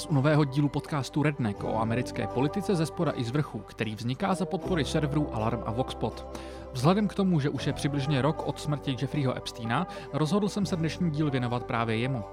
vás u nového dílu podcastu Redneck o americké politice ze spoda i z vrchu, který vzniká za podpory serverů Alarm a Voxpot. Vzhledem k tomu, že už je přibližně rok od smrti Jeffreyho Epsteina, rozhodl jsem se dnešní díl věnovat právě jemu.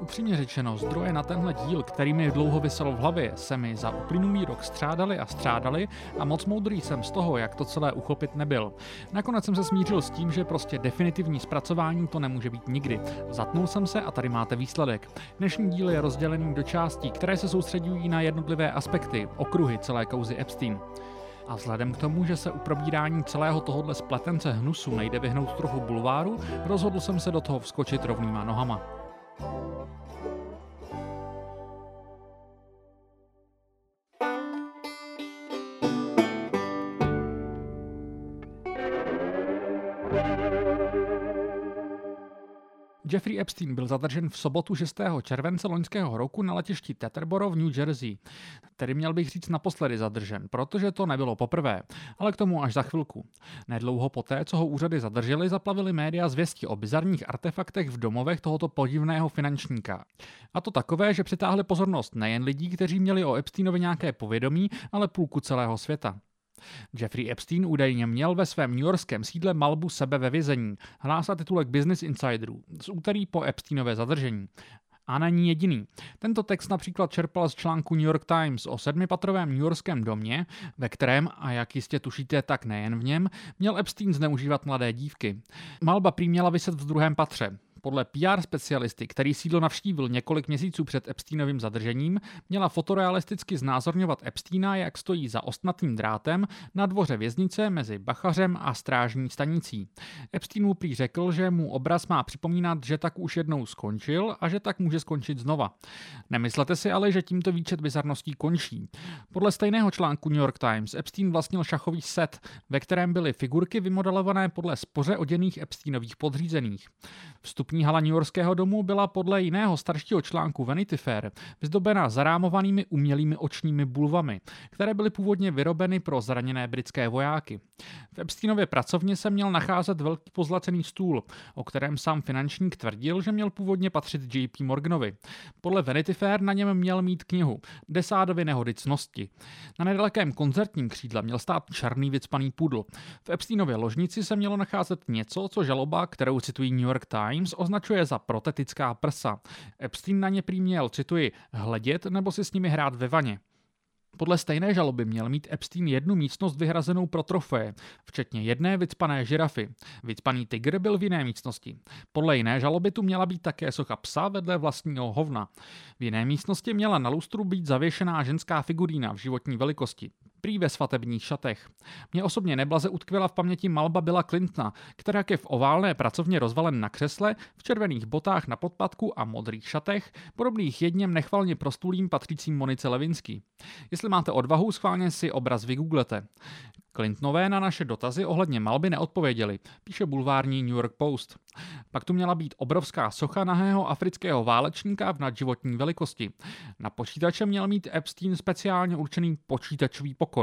Upřímně řečeno, zdroje na tenhle díl, který mi dlouho vysel v hlavě, se mi za uplynulý rok střádali a střádali a moc moudrý jsem z toho, jak to celé uchopit nebyl. Nakonec jsem se smířil s tím, že prostě definitivní zpracování to nemůže být nikdy. Zatnul jsem se a tady máte výsledek. Dnešní díl je rozdělený do částí, které se soustředují na jednotlivé aspekty, okruhy celé kauzy Epstein. A vzhledem k tomu, že se u probírání celého tohohle spletence hnusu nejde vyhnout trochu bulváru, rozhodl jsem se do toho vskočit rovnýma nohama. Jeffrey Epstein byl zadržen v sobotu 6. července loňského roku na letišti Teterboro v New Jersey. Tedy měl bych říct naposledy zadržen, protože to nebylo poprvé, ale k tomu až za chvilku. Nedlouho poté, co ho úřady zadrželi, zaplavili média zvěsti o bizarních artefaktech v domovech tohoto podivného finančníka. A to takové, že přitáhli pozornost nejen lidí, kteří měli o Epsteinovi nějaké povědomí, ale půlku celého světa. Jeffrey Epstein údajně měl ve svém newyorském sídle malbu sebe ve vězení, hlásá titulek Business Insideru z úterý po Epsteinové zadržení. A není jediný. Tento text například čerpal z článku New York Times o sedmipatrovém newyorském domě, ve kterém, a jak jistě tušíte, tak nejen v něm, měl Epstein zneužívat mladé dívky. Malba prý měla vyset v druhém patře. Podle PR specialisty, který sídlo navštívil několik měsíců před Epsteinovým zadržením, měla fotorealisticky znázorňovat Epsteina, jak stojí za ostnatým drátem na dvoře věznice mezi Bachařem a strážní stanicí. Epstein mu prý řekl, že mu obraz má připomínat, že tak už jednou skončil a že tak může skončit znova. Nemyslete si ale, že tímto výčet bizarností končí. Podle stejného článku New York Times Epstein vlastnil šachový set, ve kterém byly figurky vymodelované podle spoře oděných Epsteinových podřízených. Vstupní Koncertní hala New Yorkského domu byla podle jiného staršího článku Vanity Fair vyzdobena zarámovanými umělými očními bulvami, které byly původně vyrobeny pro zraněné britské vojáky. V Epsteinově pracovně se měl nacházet velký pozlacený stůl, o kterém sám finančník tvrdil, že měl původně patřit JP Morganovi. Podle Vanity Fair na něm měl mít knihu Desádovy nehody cnosti. Na nedalekém koncertním křídle měl stát černý vycpaný pudl. V Epsteinově ložnici se mělo nacházet něco, co žaloba, kterou citují New York Times, označuje za protetická prsa. Epstein na ně prý měl, cituji, hledět nebo si s nimi hrát ve vaně. Podle stejné žaloby měl mít Epstein jednu místnost vyhrazenou pro trofeje, včetně jedné vycpané žirafy. Vycpaný tygr byl v jiné místnosti. Podle jiné žaloby tu měla být také socha psa vedle vlastního hovna. V jiné místnosti měla na lustru být zavěšená ženská figurína v životní velikosti prý ve svatebních šatech. Mně osobně neblaze utkvěla v paměti malba Billa Clintona, která je v oválné pracovně rozvalen na křesle, v červených botách na podpadku a modrých šatech, podobných jedněm nechvalně prostulím patřícím Monice Levinsky. Jestli máte odvahu, schválně si obraz vygooglete. Clintonové na naše dotazy ohledně malby neodpověděli, píše bulvární New York Post. Pak tu měla být obrovská socha nahého afrického válečníka v nadživotní velikosti. Na počítače měl mít Epstein speciálně určený počítačový pokoj.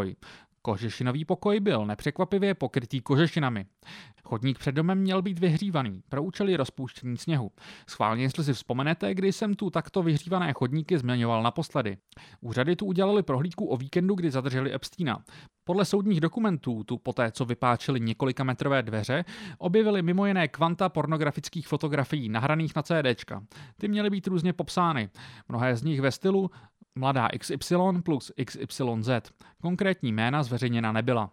Kožešinový pokoj byl nepřekvapivě pokrytý kožešinami. Chodník před domem měl být vyhřívaný pro účely rozpouštění sněhu. Schválně, jestli si vzpomenete, kdy jsem tu takto vyhřívané chodníky zmiňoval naposledy. Úřady tu udělali prohlídku o víkendu, kdy zadrželi Epsteina. Podle soudních dokumentů tu poté, co vypáčili několika metrové dveře, objevili mimo jiné kvanta pornografických fotografií nahraných na CDčka. Ty měly být různě popsány. Mnohé z nich ve stylu mladá XY plus XYZ. Konkrétní jména zveřejněna nebyla.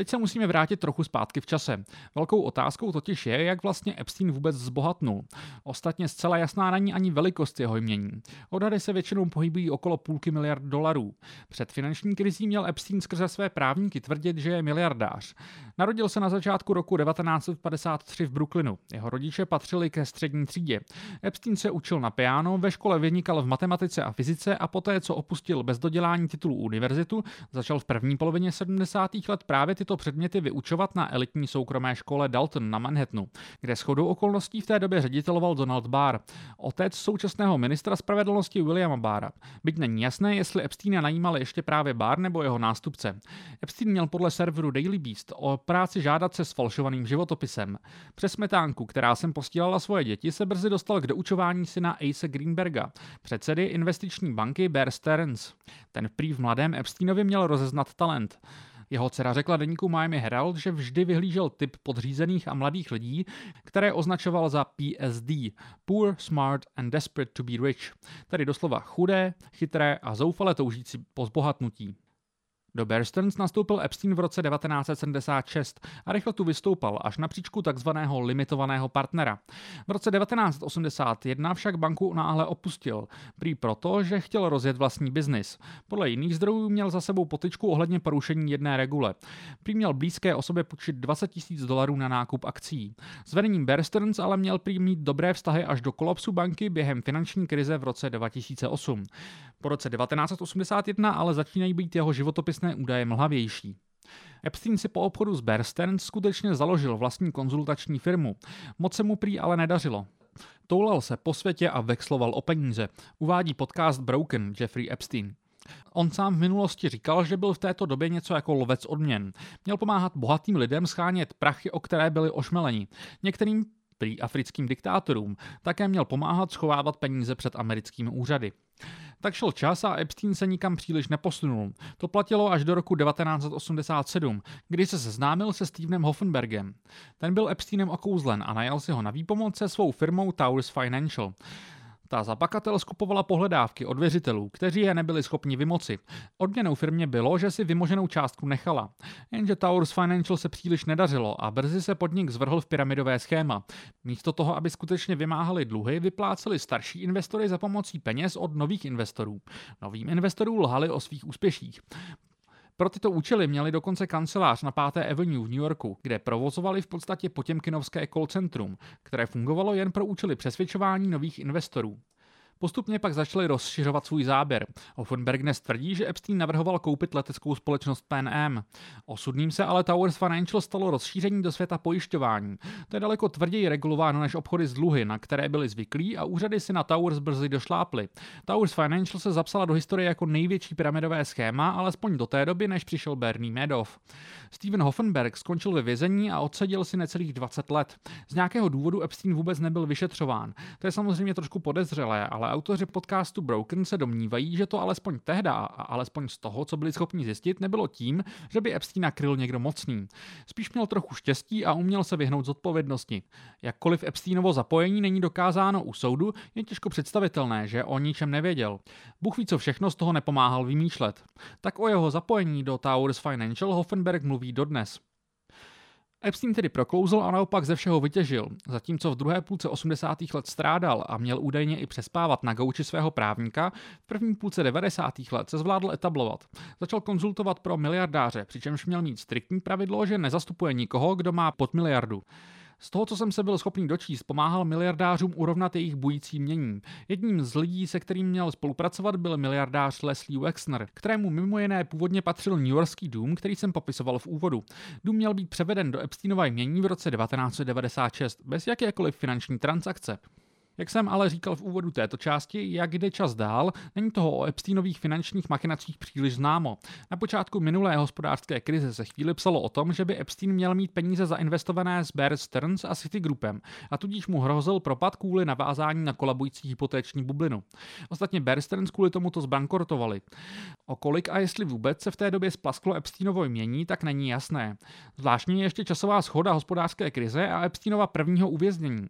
Teď se musíme vrátit trochu zpátky v čase. Velkou otázkou totiž je, jak vlastně Epstein vůbec zbohatnul. Ostatně zcela jasná není ani velikost jeho jmění. Odhady se většinou pohybují okolo půlky miliard dolarů. Před finanční krizí měl Epstein skrze své právníky tvrdit, že je miliardář. Narodil se na začátku roku 1953 v Brooklynu. Jeho rodiče patřili ke střední třídě. Epstein se učil na piano, ve škole vynikal v matematice a fyzice a poté, co opustil bez dodělání titulu univerzitu, začal v první polovině 70. let právě tyto tyto předměty vyučovat na elitní soukromé škole Dalton na Manhattanu, kde shodou okolností v té době řediteloval Donald Barr, otec současného ministra spravedlnosti Williama Barra. Byť není jasné, jestli Epsteina najímal ještě právě Barr nebo jeho nástupce. Epstein měl podle serveru Daily Beast o práci žádat se s falšovaným životopisem. Přes smetánku, která jsem postílala svoje děti, se brzy dostal k doučování syna Ace Greenberga, předsedy investiční banky Bear Stearns. Ten prý v mladém Epsteinovi měl rozeznat talent. Jeho dcera řekla deníku Miami Herald, že vždy vyhlížel typ podřízených a mladých lidí, které označoval za PSD, Poor, Smart and Desperate to be Rich, tedy doslova chudé, chytré a zoufale toužící po zbohatnutí. Do Bear Stearns nastoupil Epstein v roce 1976 a rychle tu vystoupal až na příčku takzvaného limitovaného partnera. V roce 1981 však banku náhle opustil, prý proto, že chtěl rozjet vlastní biznis. Podle jiných zdrojů měl za sebou potičku ohledně porušení jedné regule. Prý měl blízké osobě půjčit 20 tisíc dolarů na nákup akcí. S vedením Bear Stearns ale měl prý mít dobré vztahy až do kolapsu banky během finanční krize v roce 2008. Po roce 1981 ale začínají být jeho životopisné údaje mlhavější. Epstein si po obchodu s Bear Stearns skutečně založil vlastní konzultační firmu. Moc se mu prý ale nedařilo. Toulal se po světě a vexloval o peníze, uvádí podcast Broken Jeffrey Epstein. On sám v minulosti říkal, že byl v této době něco jako lovec odměn. Měl pomáhat bohatým lidem schánět prachy, o které byli ošmeleni. Některým prý africkým diktátorům. Také měl pomáhat schovávat peníze před americkými úřady. Tak šel čas a Epstein se nikam příliš neposunul. To platilo až do roku 1987, kdy se seznámil se Stevenem Hoffenbergem. Ten byl Epsteinem okouzlen a najal si ho na výpomoc se svou firmou Towers Financial. Ta za bakatel skupovala pohledávky od věřitelů, kteří je nebyli schopni vymoci. Odměnou firmě bylo, že si vymoženou částku nechala. Jenže Towers Financial se příliš nedařilo a brzy se podnik zvrhl v pyramidové schéma. Místo toho, aby skutečně vymáhali dluhy, vypláceli starší investory za pomocí peněz od nových investorů. Novým investorům lhali o svých úspěších. Pro tyto účely měli dokonce kancelář na 5. Avenue v New Yorku, kde provozovali v podstatě potěmkinovské call centrum, které fungovalo jen pro účely přesvědčování nových investorů. Postupně pak začali rozšiřovat svůj záběr. Offenberg dnes tvrdí, že Epstein navrhoval koupit leteckou společnost Pan Am. Osudným se ale Towers Financial stalo rozšíření do světa pojišťování. To je daleko tvrději regulováno než obchody s dluhy, na které byli zvyklí a úřady si na Towers brzy došláply. Towers Financial se zapsala do historie jako největší pyramidové schéma, alespoň do té doby, než přišel Bernie Madoff. Steven Hoffenberg skončil ve vězení a odseděl si necelých 20 let. Z nějakého důvodu Epstein vůbec nebyl vyšetřován. To je samozřejmě trošku podezřelé, ale autoři podcastu Broken se domnívají, že to alespoň tehda a alespoň z toho, co byli schopni zjistit, nebylo tím, že by Epstein nakryl někdo mocný. Spíš měl trochu štěstí a uměl se vyhnout zodpovědnosti. Jakkoliv Epsteinovo zapojení není dokázáno u soudu, je těžko představitelné, že o ničem nevěděl. Bůh ví, co všechno z toho nepomáhal vymýšlet. Tak o jeho zapojení do Towers Financial Hoffenberg mluví dodnes. Epstein tedy proklouzl a naopak ze všeho vytěžil, zatímco v druhé půlce 80. let strádal a měl údajně i přespávat na gauči svého právníka, v první půlce 90. let se zvládl etablovat. Začal konzultovat pro miliardáře, přičemž měl mít striktní pravidlo, že nezastupuje nikoho, kdo má pod miliardu. Z toho, co jsem se byl schopný dočíst, pomáhal miliardářům urovnat jejich bující mění. Jedním z lidí, se kterým měl spolupracovat, byl miliardář Leslie Wexner, kterému mimo jiné původně patřil New Yorkský dům, který jsem popisoval v úvodu. Dům měl být převeden do Epsteinova mění v roce 1996 bez jakékoliv finanční transakce. Jak jsem ale říkal v úvodu této části, jak jde čas dál, není toho o Epsteinových finančních machinacích příliš známo. Na počátku minulé hospodářské krize se chvíli psalo o tom, že by Epstein měl mít peníze zainvestované s Bear Stearns a Citigroupem a tudíž mu hrozil propad kvůli navázání na kolabující hypotéční bublinu. Ostatně Bear Stearns kvůli tomuto zbankrotovali. O kolik a jestli vůbec se v té době splasklo Epsteinovo jmění, tak není jasné. Zvláštní je ještě časová schoda hospodářské krize a Epsteinova prvního uvěznění.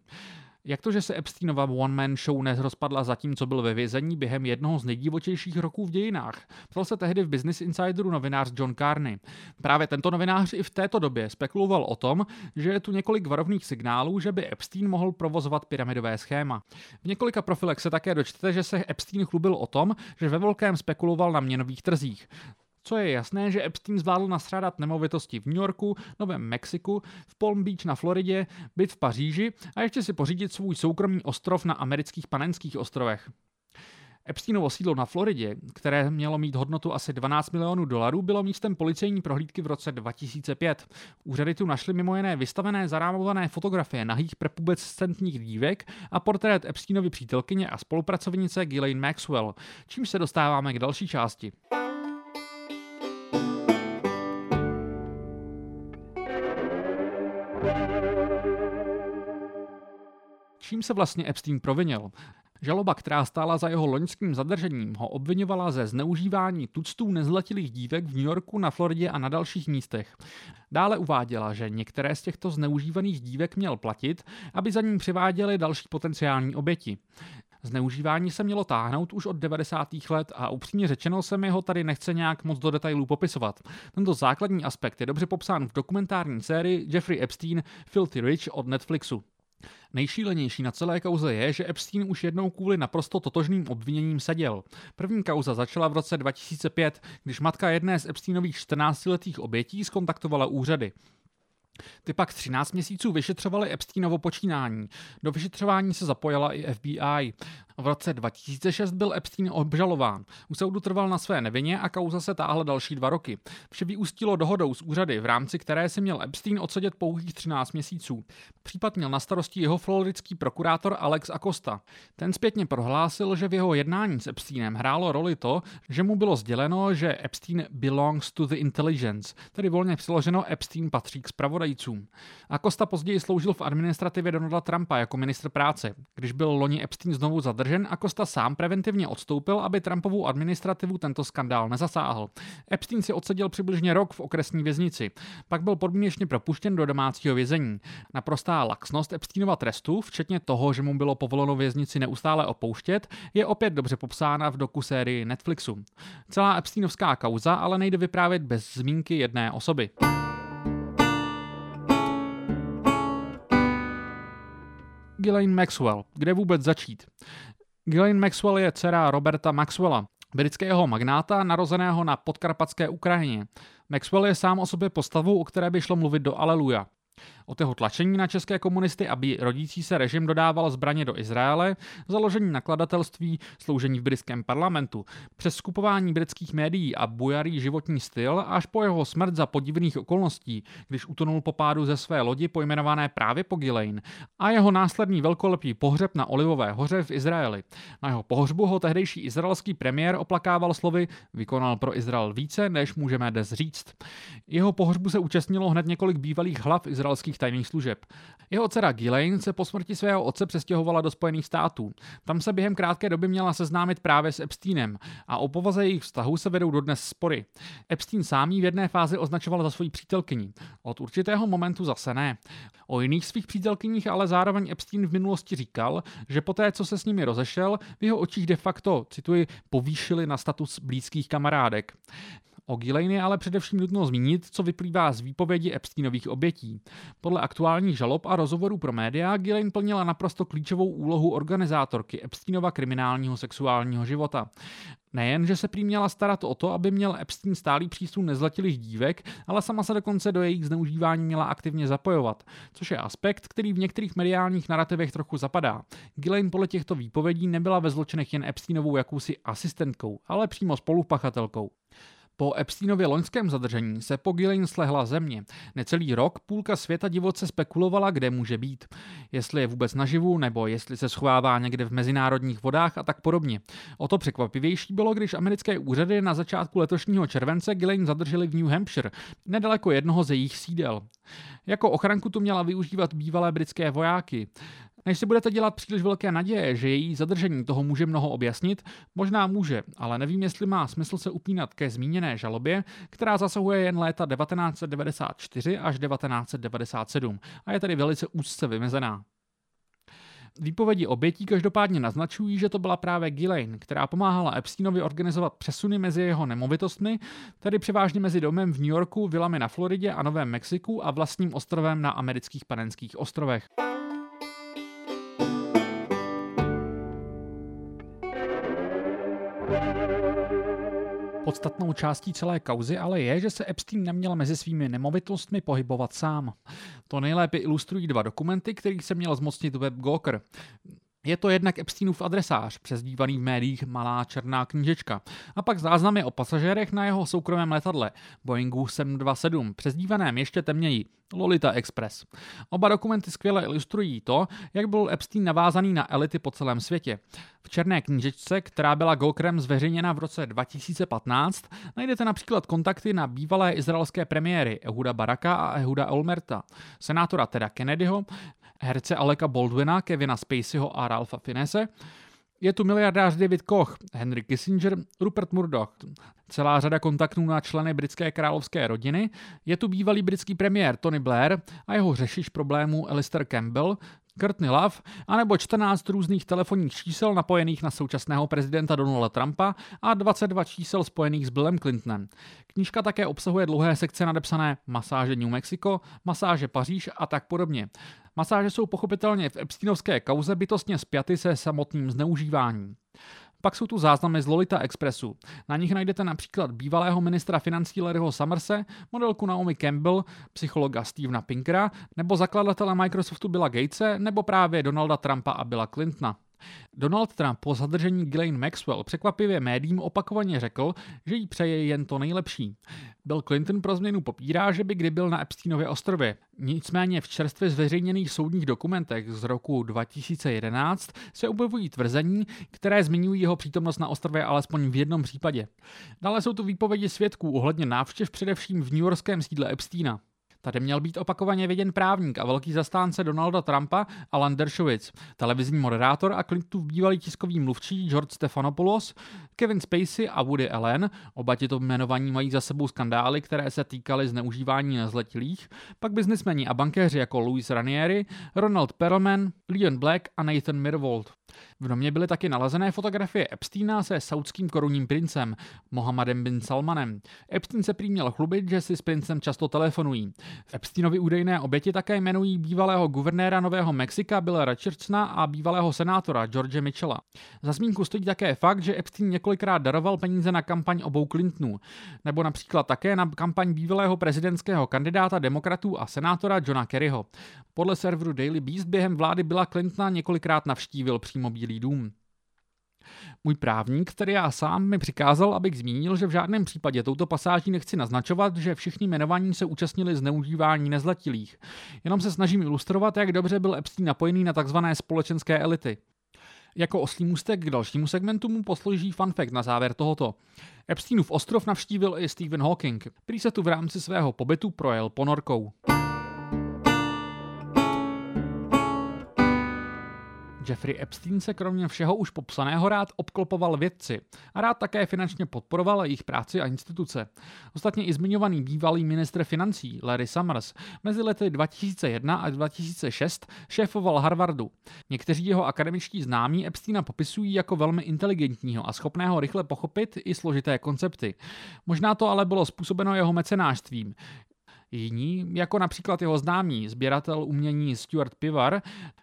Jak to, že se Epsteinova one-man show nezrozpadla zatím, co byl ve vězení během jednoho z nejdivočejších roků v dějinách? Ptal se tehdy v Business Insideru novinář John Carney. Právě tento novinář i v této době spekuloval o tom, že je tu několik varovných signálů, že by Epstein mohl provozovat pyramidové schéma. V několika profilech se také dočtete, že se Epstein chlubil o tom, že ve velkém spekuloval na měnových trzích. Co je jasné, že Epstein zvládl nastrádat nemovitosti v New Yorku, Novém Mexiku, v Palm Beach na Floridě, byt v Paříži a ještě si pořídit svůj soukromý ostrov na amerických panenských ostrovech. Epsteinovo sídlo na Floridě, které mělo mít hodnotu asi 12 milionů dolarů, bylo místem policejní prohlídky v roce 2005. Úřady tu našly mimo jiné vystavené zarámované fotografie nahých prepubescentních dívek a portrét Epsteinovy přítelkyně a spolupracovnice Ghislaine Maxwell, čímž se dostáváme k další části. Čím se vlastně Epstein provinil? Žaloba, která stála za jeho loňským zadržením, ho obvinovala ze zneužívání tuctů nezletilých dívek v New Yorku, na Floridě a na dalších místech. Dále uváděla, že některé z těchto zneužívaných dívek měl platit, aby za ním přiváděli další potenciální oběti. Zneužívání se mělo táhnout už od 90. let a upřímně řečeno se mi ho tady nechce nějak moc do detailů popisovat. Tento základní aspekt je dobře popsán v dokumentární sérii Jeffrey Epstein Filthy Rich od Netflixu. Nejšílenější na celé kauze je, že Epstein už jednou kvůli naprosto totožným obviněním seděl. První kauza začala v roce 2005, když matka jedné z Epsteinových 14-letých obětí skontaktovala úřady. Ty pak 13 měsíců vyšetřovali Epsteinovo počínání. Do vyšetřování se zapojila i FBI. V roce 2006 byl Epstein obžalován. U soudu trval na své nevině a kauza se táhla další dva roky. Vše vyústilo dohodou s úřady, v rámci které si měl Epstein odsedět pouhých 13 měsíců. Případ měl na starosti jeho floridský prokurátor Alex Acosta. Ten zpětně prohlásil, že v jeho jednání s Epsteinem hrálo roli to, že mu bylo sděleno, že Epstein belongs to the intelligence, tedy volně přeloženo Epstein patří k spravodajcům. Acosta později sloužil v administrativě Donalda Trumpa jako ministr práce. Když byl loni Epstein znovu zadržen, zadržen a Costa sám preventivně odstoupil, aby Trumpovu administrativu tento skandál nezasáhl. Epstein si odseděl přibližně rok v okresní věznici. Pak byl podmínečně propuštěn do domácího vězení. Naprostá laxnost Epsteinova trestu, včetně toho, že mu bylo povoleno věznici neustále opouštět, je opět dobře popsána v doku sérii Netflixu. Celá Epsteinovská kauza ale nejde vyprávět bez zmínky jedné osoby. Ghislaine Maxwell. Kde vůbec začít? Ghislaine Maxwell je dcera Roberta Maxwella, britského magnáta narozeného na podkarpatské Ukrajině. Maxwell je sám o sobě postavou, o které by šlo mluvit do Aleluja. Od jeho tlačení na české komunisty, aby rodící se režim dodával zbraně do Izraele, založení nakladatelství, sloužení v britském parlamentu, přes skupování britských médií a bujarý životní styl až po jeho smrt za podivných okolností, když utonul po pádu ze své lodi pojmenované právě po a jeho následný velkolepý pohřeb na Olivové hoře v Izraeli. Na jeho pohřbu ho tehdejší izraelský premiér oplakával slovy vykonal pro Izrael více, než můžeme dnes říct. Jeho pohřbu se účastnilo hned několik bývalých hlav izraelských tajných služeb. Jeho dcera Ghislaine se po smrti svého otce přestěhovala do Spojených států. Tam se během krátké doby měla seznámit právě s Epsteinem a o povaze jejich vztahu se vedou dodnes spory. Epstein sám v jedné fázi označoval za svoji přítelkyni. Od určitého momentu zase ne. O jiných svých přítelkyních ale zároveň Epstein v minulosti říkal, že poté, co se s nimi rozešel, v jeho očích de facto, cituji, povýšili na status blízkých kamarádek. O Ghislaine je ale především nutno zmínit, co vyplývá z výpovědi Epsteinových obětí. Podle aktuálních žalob a rozhovorů pro média Ghislaine plnila naprosto klíčovou úlohu organizátorky Epsteinova kriminálního sexuálního života. Nejen, že se prý měla starat o to, aby měl Epstein stálý přísun nezletilých dívek, ale sama se dokonce do jejich zneužívání měla aktivně zapojovat, což je aspekt, který v některých mediálních narrativech trochu zapadá. Ghislaine podle těchto výpovědí nebyla ve zločinech jen Epsteinovou jakousi asistentkou, ale přímo spolupachatelkou. Po Epsteinově loňském zadržení se po Ghislaine slehla země. Necelý rok půlka světa divoce spekulovala, kde může být. Jestli je vůbec naživu, nebo jestli se schovává někde v mezinárodních vodách a tak podobně. O to překvapivější bylo, když americké úřady na začátku letošního července Ghislaine zadrželi v New Hampshire, nedaleko jednoho ze jejich sídel. Jako ochranku tu měla využívat bývalé britské vojáky. Než si budete dělat příliš velké naděje, že její zadržení toho může mnoho objasnit, možná může, ale nevím, jestli má smysl se upínat ke zmíněné žalobě, která zasahuje jen léta 1994 až 1997 a je tedy velice úzce vymezená. Výpovědi obětí každopádně naznačují, že to byla právě Ghislaine, která pomáhala Epsteinovi organizovat přesuny mezi jeho nemovitostmi, tedy převážně mezi domem v New Yorku, vilami na Floridě a Novém Mexiku a vlastním ostrovem na amerických panenských ostrovech. Podstatnou částí celé kauzy ale je, že se Epstein neměl mezi svými nemovitostmi pohybovat sám. To nejlépe ilustrují dva dokumenty, kterých se měl zmocnit Web Gawker. Je to jednak Epsteinův adresář, přezdívaný v médiích Malá černá knížečka, a pak záznamy o pasažérech na jeho soukromém letadle Boeingu 727, přezdívaném ještě temněji Lolita Express. Oba dokumenty skvěle ilustrují to, jak byl Epstein navázaný na elity po celém světě. V černé knížečce, která byla Gokrem zveřejněna v roce 2015, najdete například kontakty na bývalé izraelské premiéry Ehuda Baraka a Ehuda Olmerta, senátora Teda Kennedyho, herce Aleka Baldwina, Kevina Spaceyho a Ralpha Finese, je tu miliardář David Koch, Henry Kissinger, Rupert Murdoch, celá řada kontaktů na členy britské královské rodiny, je tu bývalý britský premiér Tony Blair a jeho řešiš problémů Alistair Campbell, Courtney Love, anebo 14 různých telefonních čísel napojených na současného prezidenta Donalda Trumpa a 22 čísel spojených s Billem Clintonem. Knížka také obsahuje dlouhé sekce nadepsané masáže New Mexico, masáže Paříž a tak podobně. Masáže jsou pochopitelně v Epsteinovské kauze bytostně spjaty se samotným zneužíváním. Pak jsou tu záznamy z Lolita Expressu. Na nich najdete například bývalého ministra financí Larryho Summerse, modelku Naomi Campbell, psychologa Stevena Pinkera, nebo zakladatele Microsoftu Billa Gatese, nebo právě Donalda Trumpa a Billa Clintona. Donald Trump po zadržení Ghislaine Maxwell překvapivě médiím opakovaně řekl, že jí přeje jen to nejlepší. Bill Clinton pro změnu popírá, že by kdy byl na Epsteinově ostrově. Nicméně v čerstvě zveřejněných soudních dokumentech z roku 2011 se objevují tvrzení, které zmiňují jeho přítomnost na ostrově alespoň v jednom případě. Dále jsou tu výpovědi svědků ohledně návštěv především v newyorském sídle Epsteina. Tady měl být opakovaně viděn právník a velký zastánce Donalda Trumpa Alan Dershowitz, televizní moderátor a Clintonův bývalý tiskový mluvčí George Stephanopoulos, Kevin Spacey a Woody Allen, oba tito jmenovaní mají za sebou skandály, které se týkaly zneužívání nezletilých, pak biznismeni a bankéři jako Louis Ranieri, Ronald Perlman, Leon Black a Nathan Mirvold. V domě byly taky nalezené fotografie Epsteina se saudským korunním princem Mohammedem bin Salmanem. Epstein se prý měl chlubit, že si s princem často telefonují. Epsteinovi údajné oběti také jmenují bývalého guvernéra Nového Mexika Billa Richardsona a bývalého senátora George Mitchella. Za zmínku stojí také fakt, že Epstein několikrát daroval peníze na kampaň obou Clintonů, nebo například také na kampaň bývalého prezidentského kandidáta demokratů a senátora Johna Kerryho. Podle serveru Daily Beast během vlády Billa Clintona několikrát navštívil přímo Bílý dům. Můj právník, který já sám, mi přikázal, abych zmínil, že v žádném případě touto pasáží nechci naznačovat, že všichni jmenovaní se účastnili zneužívání nezletilých. Jenom se snažím ilustrovat, jak dobře byl Epstein napojený na tzv. společenské elity. Jako oslý můstek k dalšímu segmentu mu poslouží fun fact na závěr tohoto. Epsteinův ostrov navštívil i Stephen Hawking. Prý se tu v rámci svého pobytu projel ponorkou. Jeffrey Epstein se kromě všeho už popsaného rád obklopoval vědci a rád také finančně podporoval jejich práci a instituce. Ostatně i zmiňovaný bývalý ministr financí Larry Summers mezi lety 2001 a 2006 šéfoval Harvardu. Někteří jeho akademičtí známí Epsteina popisují jako velmi inteligentního a schopného rychle pochopit i složité koncepty. Možná to ale bylo způsobeno jeho mecenářstvím. Jiní, jako například jeho známý sběratel umění Stuart Pivar,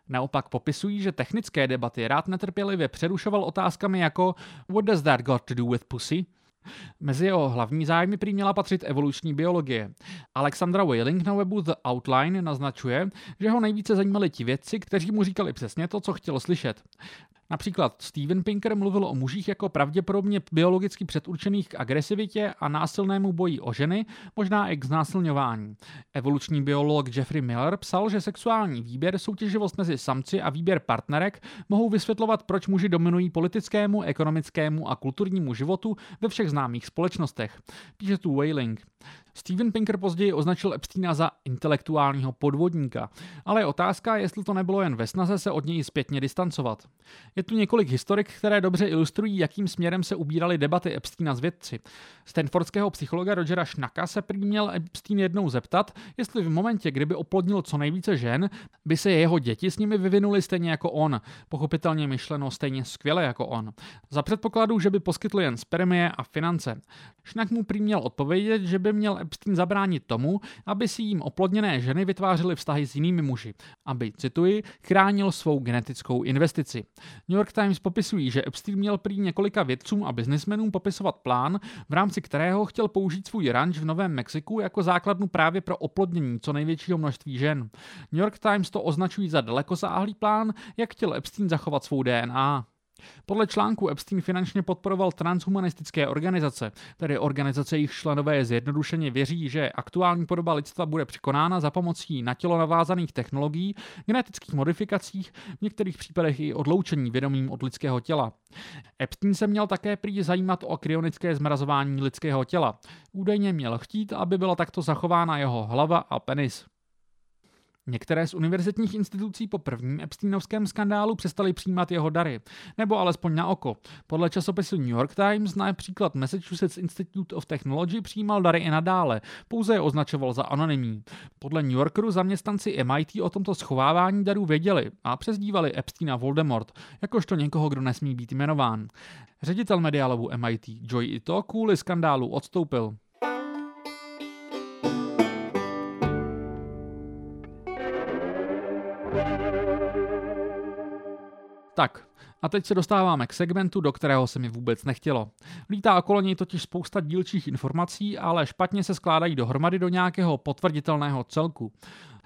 naopak popisují, že technické debaty rád netrpělivě přerušoval otázkami jako What does that got to do with pussy? Mezi jeho hlavní zájmy prý měla patřit evoluční biologie. Alexandra Whaling na webu The Outline naznačuje, že ho nejvíce zajímali ti vědci, kteří mu říkali přesně to, co chtěl slyšet. Například Steven Pinker mluvil o mužích jako pravděpodobně biologicky předurčených k agresivitě a násilnému boji o ženy, možná i k znásilňování. Evoluční biolog Jeffrey Miller psal, že sexuální výběr, soutěživost mezi samci a výběr partnerek mohou vysvětlovat, proč muži dominují politickému, ekonomickému a kulturnímu životu ve všech známých společnostech. Píše tu Wailing. Steven Pinker později označil Epsteina za intelektuálního podvodníka, ale je otázka, jestli to nebylo jen ve snaze se od něj zpětně distancovat. Je tu několik historik, které dobře ilustrují, jakým směrem se ubíraly debaty Epsteina s vědci. Stanfordského psychologa Rogera Schnacka se prý měl Epstein jednou zeptat, jestli v momentě, kdyby oplodnil co nejvíce žen, by se jeho děti s nimi vyvinuly stejně jako on, pochopitelně myšleno stejně skvěle jako on. Za předpokladu, že by poskytl jen spermie a finance. Schnack mu prý měl odpovědět, že by měl Epstein zabránit tomu, aby si jim oplodněné ženy vytvářely vztahy s jinými muži, aby, cituji, chránil svou genetickou investici. New York Times popisují, že Epstein měl prý několika vědcům a biznismenům popisovat plán, v rámci kterého chtěl použít svůj ranč v Novém Mexiku jako základnu právě pro oplodnění co největšího množství žen. New York Times to označují za dalekosáhlý plán, jak chtěl Epstein zachovat svou DNA. Podle článku Epstein finančně podporoval transhumanistické organizace, tedy organizace jejich členové zjednodušeně věří, že aktuální podoba lidstva bude překonána za pomocí na tělo navázaných technologií, genetických modifikacích, v některých případech i odloučení vědomím od lidského těla. Epstein se měl také prý zajímat o kryonické zmrazování lidského těla. Údajně měl chtít, aby byla takto zachována jeho hlava a penis. Některé z univerzitních institucí po prvním Epsteinovském skandálu přestaly přijímat jeho dary, nebo alespoň na oko. Podle časopisu New York Times například Massachusetts Institute of Technology přijímal dary i nadále, pouze je označoval za anonymní. Podle New Yorkeru zaměstnanci MIT o tomto schovávání darů věděli a přezdívali Epsteina Voldemort, jakožto někoho, kdo nesmí být jmenován. Ředitel mediálovu MIT Joy Ito kvůli skandálu odstoupil. Tak, a teď se dostáváme k segmentu, do kterého se mi vůbec nechtělo. Lítá okolo něj totiž spousta dílčích informací, ale špatně se skládají dohromady do nějakého potvrditelného celku.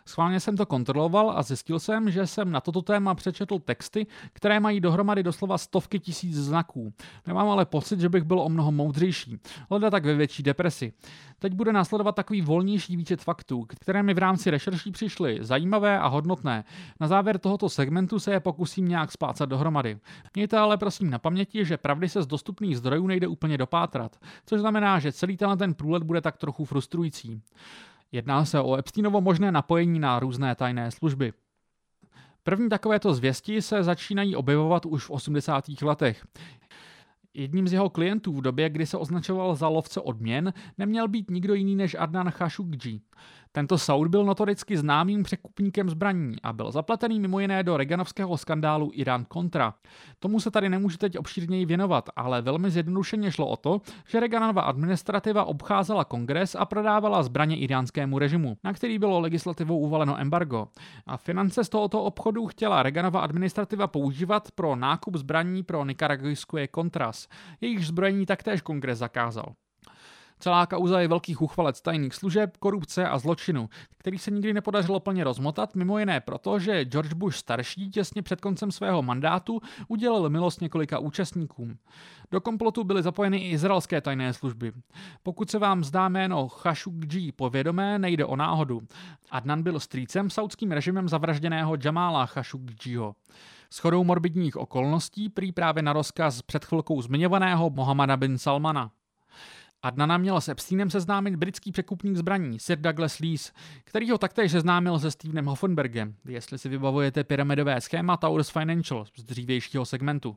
Schválně jsem to kontroloval a zjistil jsem, že jsem na toto téma přečetl texty, které mají dohromady doslova stovky tisíc znaků. Nemám ale pocit, že bych byl o mnoho moudřejší, leda tak ve větší depresi. Teď bude následovat takový volnější výčet faktů, které mi v rámci rešerší přišly zajímavé a hodnotné. Na závěr tohoto segmentu se je pokusím nějak splácat dohromady. Mějte ale prosím na paměti, že pravdy se z dostupných zdrojů nejde úplně dopátrat, což znamená, že celý tenhle ten průlet bude tak trochu frustrující. Jedná se o Epsteinovo možné napojení na různé tajné služby. První takovéto zvěsti se začínají objevovat už v 80. letech. Jedním z jeho klientů v době, kdy se označoval za lovce odměn, neměl být nikdo jiný než Adnan Khashoggi. Tento Saud byl notoricky známým překupníkem zbraní a byl zapletený mimo jiné do Reganovského skandálu Irán Contra. Tomu se tady nemůžu teď obšírněji věnovat, ale velmi zjednodušeně šlo o to, že Reaganova administrativa obcházela kongres a prodávala zbraně iránskému režimu, na který bylo legislativou uvaleno embargo. A finance z tohoto obchodu chtěla Reaganova administrativa používat pro nákup zbraní pro nikaragujské Contras. Jejich zbrojení taktéž kongres zakázal. Celá kauza je velký uchvalec tajných služeb, korupce a zločinu, který se nikdy nepodařilo plně rozmotat, mimo jiné proto, že George Bush starší těsně před koncem svého mandátu udělil milost několika účastníkům. Do komplotu byly zapojeny i izraelské tajné služby. Pokud se vám zdá jméno Khashoggi povědomé, nejde o náhodu. Adnan byl strýcem saudským režimem zavražděného Jamala Khashoggiho. Shodou morbidních okolností prý právě na rozkaz před chvilkou zmiňovaného Mohamada bin Salmana. Adnana měl s Epsteinem seznámit britský překupník zbraní Sir Douglas Lees, který ho taktéž seznámil se Stevenem Hoffenbergem, jestli si vybavujete pyramidové schéma Taurus Financial z dřívějšího segmentu.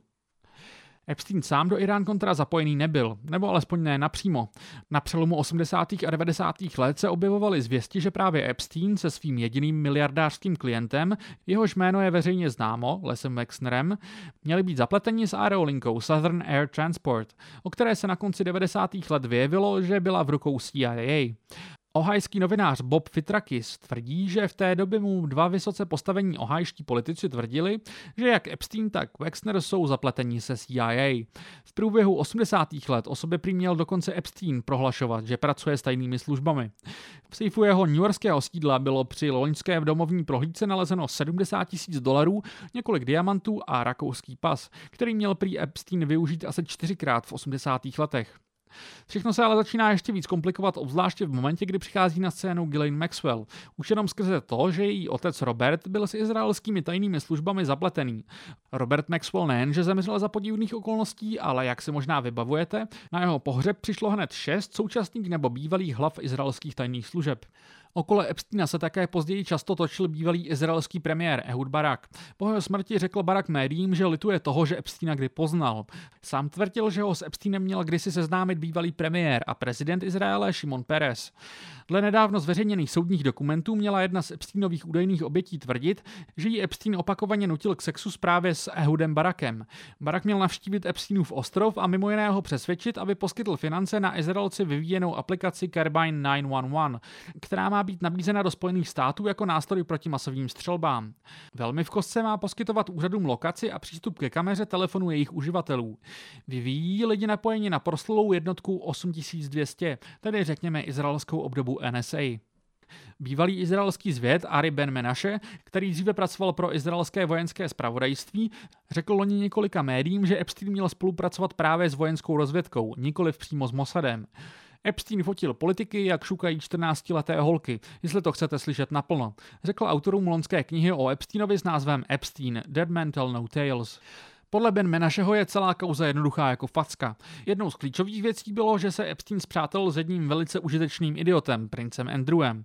Epstein sám do Irán kontra zapojený nebyl, nebo alespoň ne napřímo. Na přelomu 80. a 90. let se objevovaly zvěsti, že právě Epstein se svým jediným miliardářským klientem, jehož jméno je veřejně známo, Lesem Wexnerem, měli být zapleteni s aerolinkou Southern Air Transport, o které se na konci 90. let vyjevilo, že byla v rukou CIA. Ohajský novinář Bob Fitrakis tvrdí, že v té době mu dva vysoce postavení ohajští politici tvrdili, že jak Epstein, tak Wexner jsou zapletení se CIA. V průběhu 80. let o sobě prý měl dokonce Epstein prohlašovat, že pracuje s tajnými službami. V sejfu jeho newyorského sídla bylo při loňské domovní prohlídce nalezeno 70 tisíc dolarů, několik diamantů a rakouský pas, který měl prý Epstein využít asi čtyřikrát v 80. letech. Všechno se ale začíná ještě víc komplikovat, obzvláště v momentě, kdy přichází na scénu Ghislaine Maxwell. Už jenom skrze to, že její otec Robert byl s izraelskými tajnými službami zapletený. Robert Maxwell nejenže zemřel za podivných okolností, ale jak si možná vybavujete, na jeho pohřeb přišlo hned šest současných nebo bývalých hlav izraelských tajných služeb. Okolo Epsteina se také později často točil bývalý izraelský premiér Ehud Barak. Po jeho smrti řekl Barak médiím, že lituje toho, že Epsteina kdy poznal. Sám tvrdil, že ho s Epsteinem měl kdysi seznámit bývalý premiér a prezident Izraele Šimon Peres. Dle nedávno zveřejněných soudních dokumentů měla jedna z Epsteinových údajných obětí tvrdit, že ji Epstein opakovaně nutil k sexu právě s Ehudem Barakem. Barak měl navštívit Epsteinův ostrov a mimo jiného přesvědčit, aby poskytl finance na Izraelci vyvíjenou aplikaci Carbine 911, která má být nabízena do Spojených států jako nástroj proti masovým střelbám. Velmi v kostce má poskytovat úřadům lokaci a přístup ke kameře telefonu jejich uživatelů. Vyvíjí lidi napojeni na proslulou jednotku 8200, tedy řekněme izraelskou obdobu NSA. Bývalý izraelský zvěd Ari Ben Menashe, který dříve pracoval pro izraelské vojenské zpravodajství, řekl loni několika médiím, že Epstein měl spolupracovat právě s vojenskou rozvědkou, nikoli přímo s Mossadem. Epstein fotil politiky, jak šukají 14-leté holky, jestli to chcete slyšet naplno, řekl autorům lonské knihy o Epsteinovi s názvem Epstein, Dead Man Tell No Tales. Podle Ben Menašeho je celá kauza jednoduchá jako facka. Jednou z klíčových věcí bylo, že se Epstein zpřátel s jedním velice užitečným idiotem, princem Andrewem.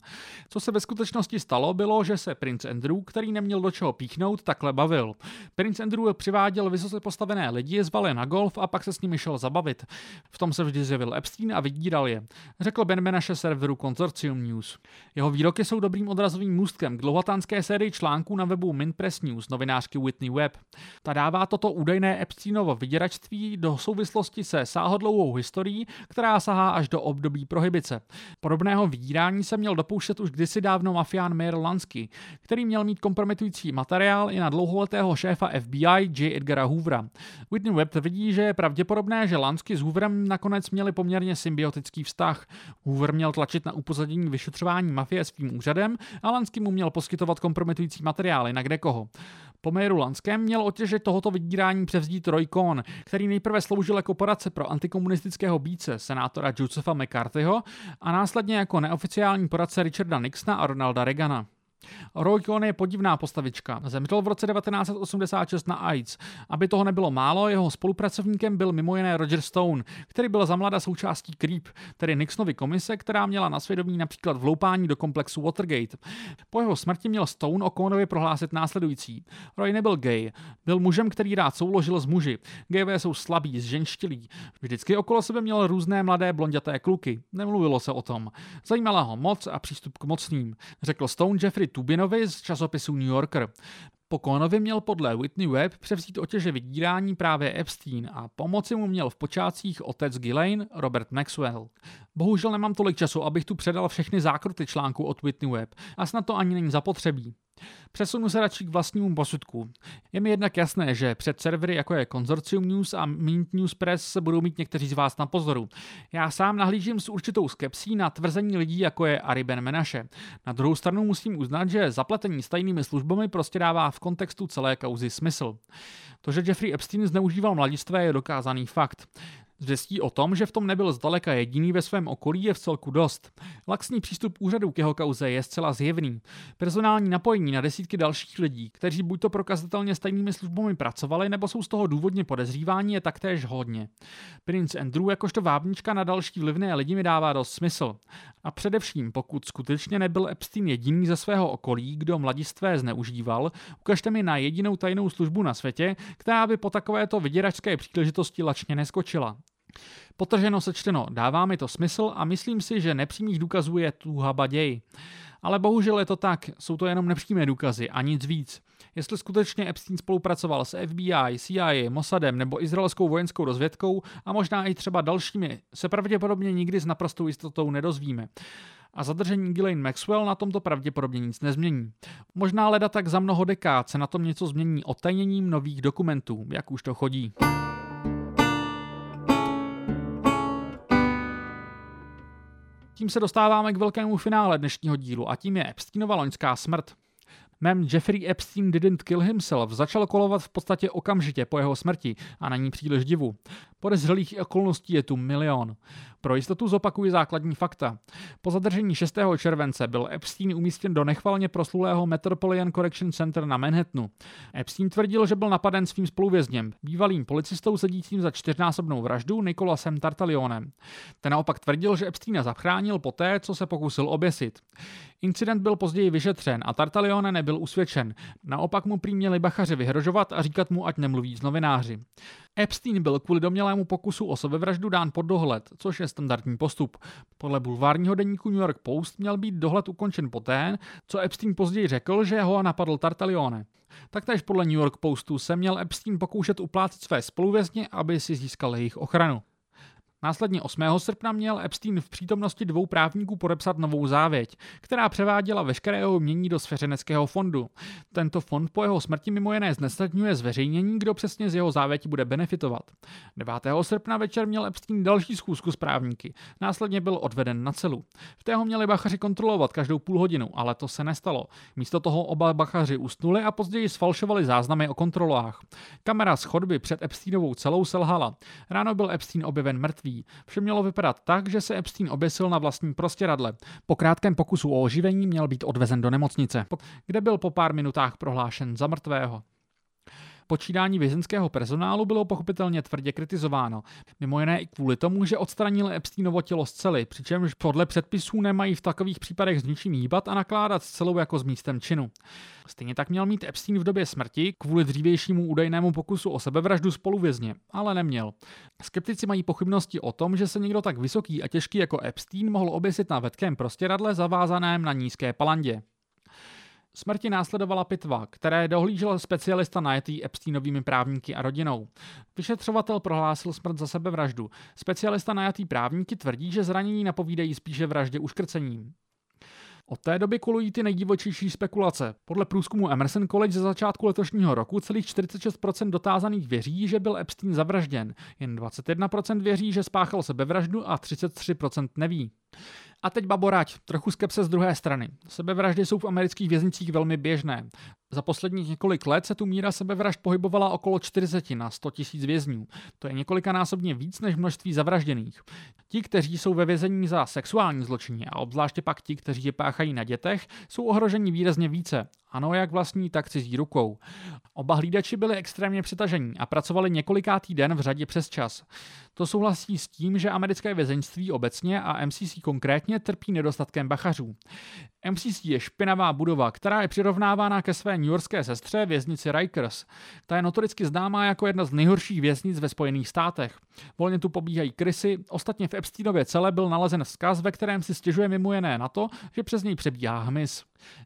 Co se ve skutečnosti stalo, bylo, že se princ Andrew, který neměl do čeho píchnout, takhle bavil. Princ Andrew přiváděl vysoce postavené lidi, zval na golf a pak se s nimi šel zabavit. V tom se vždy zjevil Epstein a vydíral je. Řekl Ben Menaše serveru Consortium News. Jeho výroky jsou dobrým odrazovým můstkem k dlouhatánské sérii článků na webu Minpress News novinářky Whitney Webb. Ta dává toto údajné Epsteinovo vyděračství do souvislosti se sáhodlouhou historií, která sahá až do období prohibice. Podobného vydírání se měl dopouštět už kdysi dávno mafián Mayer Lansky, který měl mít kompromitující materiál i na dlouholetého šéfa FBI J. Edgara Hoovera. Whitney Webb tvrdí, že je pravděpodobné, že Lansky s Hooverem nakonec měli poměrně symbiotický vztah. Hoover měl tlačit na upozadění vyšetřování mafie svým úřadem a Lansky mu měl poskytovat kompromitující materiály na kde koho. Po Mayeru Lanském měl otěže tohoto vydírání převzít Roy Cohn, který nejprve sloužil jako poradce pro antikomunistického bíce senátora Josepha McCarthyho a následně jako neoficiální poradce Richarda Nixona a Ronalda Reagana. Roy Cohn je podivná postavička. Zemřel v roce 1986 na AIDS. Aby toho nebylo málo, jeho spolupracovníkem byl mimo jiné Roger Stone, který byl za mlada součástí CREEP, tedy Nixonovy komise, která měla na svědomí například vloupání do komplexu Watergate. Po jeho smrti měl Stone o Cohnovi prohlásit následující. Roy nebyl gay, byl mužem, který rád souložil s muži. Gayové jsou slabí, zženštilí. Vždycky okolo sebe měl různé mladé blonděté kluky. Nemluvilo se o tom. Zajímala ho moc a přístup k mocným. Řekl Stone Jeffrey Tubinovi z časopisu New Yorker. Po Konovi měl podle Whitney Webb převzít otěže vydírání právě Epstein a pomoci mu měl v počátcích otec Ghislaine Robert Maxwell. Bohužel nemám tolik času, abych tu předal všechny zákruty článku od Whitney Webb a snad to ani není zapotřebí. Přesunu se radši k vlastnímu posudku. Je mi jednak jasné, že před servery jako je Consortium News a Mint News Press budou mít někteří z vás na pozoru. Já sám nahlížím s určitou skepsí na tvrzení lidí, jako je Ari Ben Menaše. Na druhou stranu musím uznat, že zapletení s tajnými službami prostě dává v kontextu celé kauzy smysl. To, že Jeffrey Epstein zneužíval mladistvé, je dokázaný fakt. Zvěstí o tom, že v tom nebyl zdaleka jediný ve svém okolí je v celku dost. Laxní přístup úřadu k jeho kauze je zcela zjevný. Personální napojení na desítky dalších lidí, kteří buď to prokazatelně s tajnými službami pracovali, nebo jsou z toho důvodně podezříváni, je taktéž hodně. Prince Andrew jakožto vábnička na další vlivné lidi mi dává dost smysl. A především, pokud skutečně nebyl Epstein jediný ze svého okolí, kdo mladistvé zneužíval, ukažte mi na jedinou tajnou službu na světě, která by po takovéto vyděračské příležitosti lačně neskočila. Potrženo sečteno, dává mi to smysl a myslím si, že nepřímých důkazů je tu habaděj. Ale bohužel je to tak, jsou to jenom nepřímé důkazy a nic víc. Jestli skutečně Epstein spolupracoval s FBI, CIA, Mossadem nebo izraelskou vojenskou rozvědkou a možná i třeba dalšími, se pravděpodobně nikdy s naprostou jistotou nedozvíme a zadržení Ghislaine Maxwell na tomto pravděpodobně nic nezmění. Možná leda tak za mnoho dekád se na tom něco změní otajněním nových dokumentů, jak už to chodí. Tím se dostáváme k velkému finále dnešního dílu a tím je Epsteinova loňská smrt. Mem Jeffrey Epstein didn't kill himself začal kolovat v podstatě okamžitě po jeho smrti a není příliš divu. Podezřelých okolností je tu milion. Pro jistotu zopakuji základní fakta. Po zadržení 6. července byl Epstein umístěn do nechvalně proslulého Metropolitan Correction Center na Manhattanu. Epstein tvrdil, že byl napaden svým spoluvězněm, bývalým policistou sedícím za čtyřnásobnou vraždu Nikolasem Tartalionem. Ten naopak tvrdil, že Epsteina zachránil poté, co se pokusil oběsit. Incident byl později vyšetřen a Tartalione nebyl usvědčen. Naopak mu prý měli bachaři vyhrožovat a říkat mu, ať nemluví s novináři. Epstein byl kvůli domělému pokusu o sebevraždu dán pod dohled, což je standardní postup. Podle bulvárního deníku New York Post měl být dohled ukončen poté, co Epstein později řekl, že ho napadl Tartalione. Taktéž podle New York Postu se měl Epstein pokoušet uplácet své spoluvězně, aby si získal jejich ochranu. Následně 8. srpna měl Epstein v přítomnosti dvou právníků podepsat novou závěť, která převáděla veškerého mění do svěřeneckého fondu. Tento fond po jeho smrti mimo jiné znesnadňuje zveřejnění, kdo přesně z jeho závěti bude benefitovat. 9. srpna večer měl Epstein další schůzku s právníky. Následně byl odveden na celu. V tého měli bachaři kontrolovat každou půl hodinu, ale to se nestalo. Místo toho oba bachaři usnuli a později sfalšovali záznamy o kontrolách. Kamera z chodby před Epsteinovou celou selhala. Ráno byl Epstein objeven mrtvý mrtvý. Vše mělo vypadat tak, že se Epstein oběsil na vlastním prostěradle. Po krátkém pokusu o oživení měl být odvezen do nemocnice, kde byl po pár minutách prohlášen za mrtvého. Počítání vězenského personálu bylo pochopitelně tvrdě kritizováno, mimo jiné i kvůli tomu, že odstranil Epsteinovo tělo z cely, přičemž podle předpisů nemají v takových případech s ničím hýbat a nakládat s celou jako s místem činu. Stejně tak měl mít Epstein v době smrti kvůli dřívějšímu údajnému pokusu o sebevraždu spoluvězně, ale neměl. Skeptici mají pochybnosti o tom, že se někdo tak vysoký a těžký jako Epstein mohl oběsit na vetkém prostěradle zavázaném na nízké palandě. Smrti následovala pitva, které dohlížel specialista najetý Epsteinovými právníky a rodinou. Vyšetřovatel prohlásil smrt za sebevraždu. Specialista najatý právníky tvrdí, že zranění napovídají spíše vraždě uškrcením. Od té doby kolují ty nejdivočejší spekulace. Podle průzkumu Emerson College ze začátku letošního roku celých 46% dotázaných věří, že byl Epstein zavražděn. Jen 21% věří, že spáchal sebevraždu a 33% neví. A teď baborať, trochu skepse z druhé strany. Sebevraždy jsou v amerických věznicích velmi běžné. Za posledních několik let se tu míra sebevražd pohybovala okolo 40 na 100 tisíc vězňů. To je několikanásobně víc než množství zavražděných. Ti, kteří jsou ve vězení za sexuální zločiny a obzvláště pak ti, kteří je páchají na dětech, jsou ohroženi výrazně více. Ano, jak vlastní, tak cizí rukou. Oba hlídači byli extrémně přetažení a pracovali několikátý den v řadě přes čas. To souhlasí s tím, že americké vězeňství obecně a MCC konkrétně trpí nedostatkem bachařů. MCC je špinavá budova, která je přirovnávána ke své newyorské sestře věznici Rikers. Ta je notoricky známá jako jedna z nejhorších věznic ve Spojených státech. Volně tu pobíhají krysy, ostatně v Epsteinově cele byl nalezen vzkaz, ve kterém si stěžuje mimo jiné na to, že přes něj přebíhá hmyz.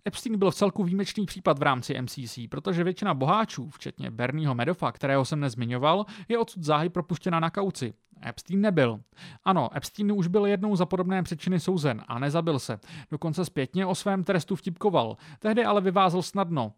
Epstein byl v celku výjimečný případ v rámci MCC, protože většina boháčů, včetně Bernieho Medoffa, kterého jsem nezmiňoval, je odsud záhy propuštěna na kauci. Epstein nebyl. Ano, Epstein už byl jednou za podobné přečiny souzen a nezabil se. Dokonce zpětně o svém trestu vtipkoval. Tehdy ale vyvázl snadno.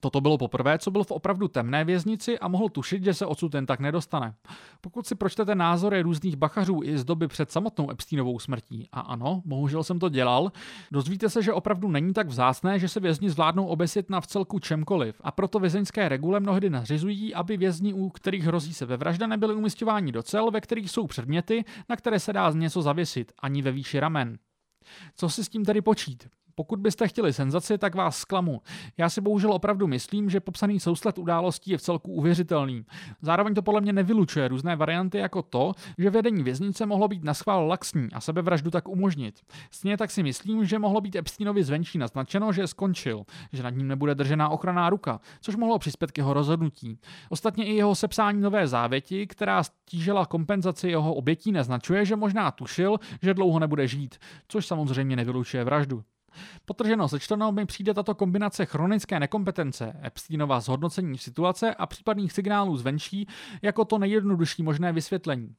Toto bylo poprvé, co byl v opravdu temné věznici a mohl tušit, že se odsud jen tak nedostane. Pokud si pročtete názory různých bachařů i z doby před samotnou Epsteinovou smrtí, a ano, bohužel jsem to dělal, dozvíte se, že opravdu není tak vzácné, že se vězni zvládnou obesit na vcelku čemkoliv a proto vězeňské regule mnohdy nařizují, aby vězni, u kterých hrozí se ve vražda, nebyli umistováni do cel, ve kterých jsou předměty, na které se dá něco zavěsit, ani ve výši ramen. Co si s tím tedy počít? Pokud byste chtěli senzaci, tak vás zklamu. Já si bohužel opravdu myslím, že popsaný souslet událostí je v celku uvěřitelný. Zároveň to podle mě nevylučuje různé varianty jako to, že vedení věznice mohlo být na schvál laxní a sebevraždu tak umožnit. Stejně tak si myslím, že mohlo být Epsteinovi zvenčí naznačeno, že skončil, že nad ním nebude držená ochranná ruka, což mohlo přispět k jeho rozhodnutí. Ostatně i jeho sepsání nové závěti, která stížila kompenzaci jeho obětí, naznačuje, že možná tušil, že dlouho nebude žít, což samozřejmě nevylučuje vraždu. Potrženo sečteno mi přijde tato kombinace chronické nekompetence, Epsteinova zhodnocení situace a případných signálů zvenčí jako to nejjednodušší možné vysvětlení.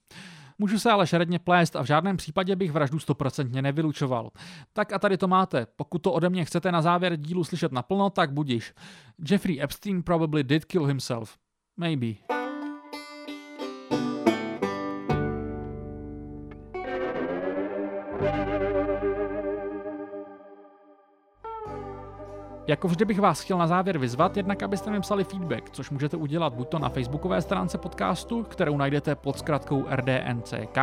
Můžu se ale šeredně plést a v žádném případě bych vraždu stoprocentně nevylučoval. Tak a tady to máte. Pokud to ode mě chcete na závěr dílu slyšet naplno, tak budiš. Jeffrey Epstein probably did kill himself. Maybe. Jako vždy bych vás chtěl na závěr vyzvat, jednak abyste mi psali feedback, což můžete udělat buď to na facebookové stránce podcastu, kterou najdete pod zkratkou rdnck,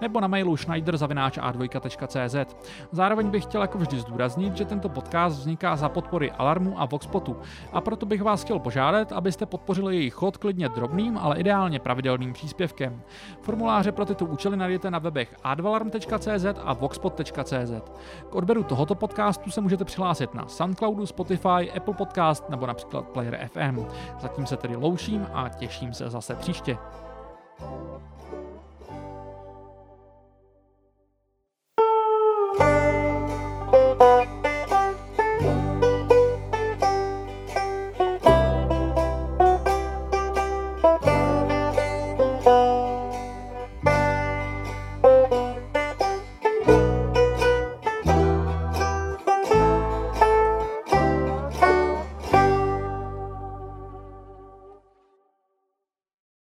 nebo na mailu schneider.a2.cz. Zároveň bych chtěl jako vždy zdůraznit, že tento podcast vzniká za podpory Alarmu a Voxpotu a proto bych vás chtěl požádat, abyste podpořili jejich chod klidně drobným, ale ideálně pravidelným příspěvkem. Formuláře pro tyto účely najdete na webech advalarm.cz a voxpot.cz. K odběru tohoto podcastu se můžete přihlásit na Soundcloudu, Spotify, Apple Podcast nebo například Player FM. Zatím se tedy louším a těším se zase příště.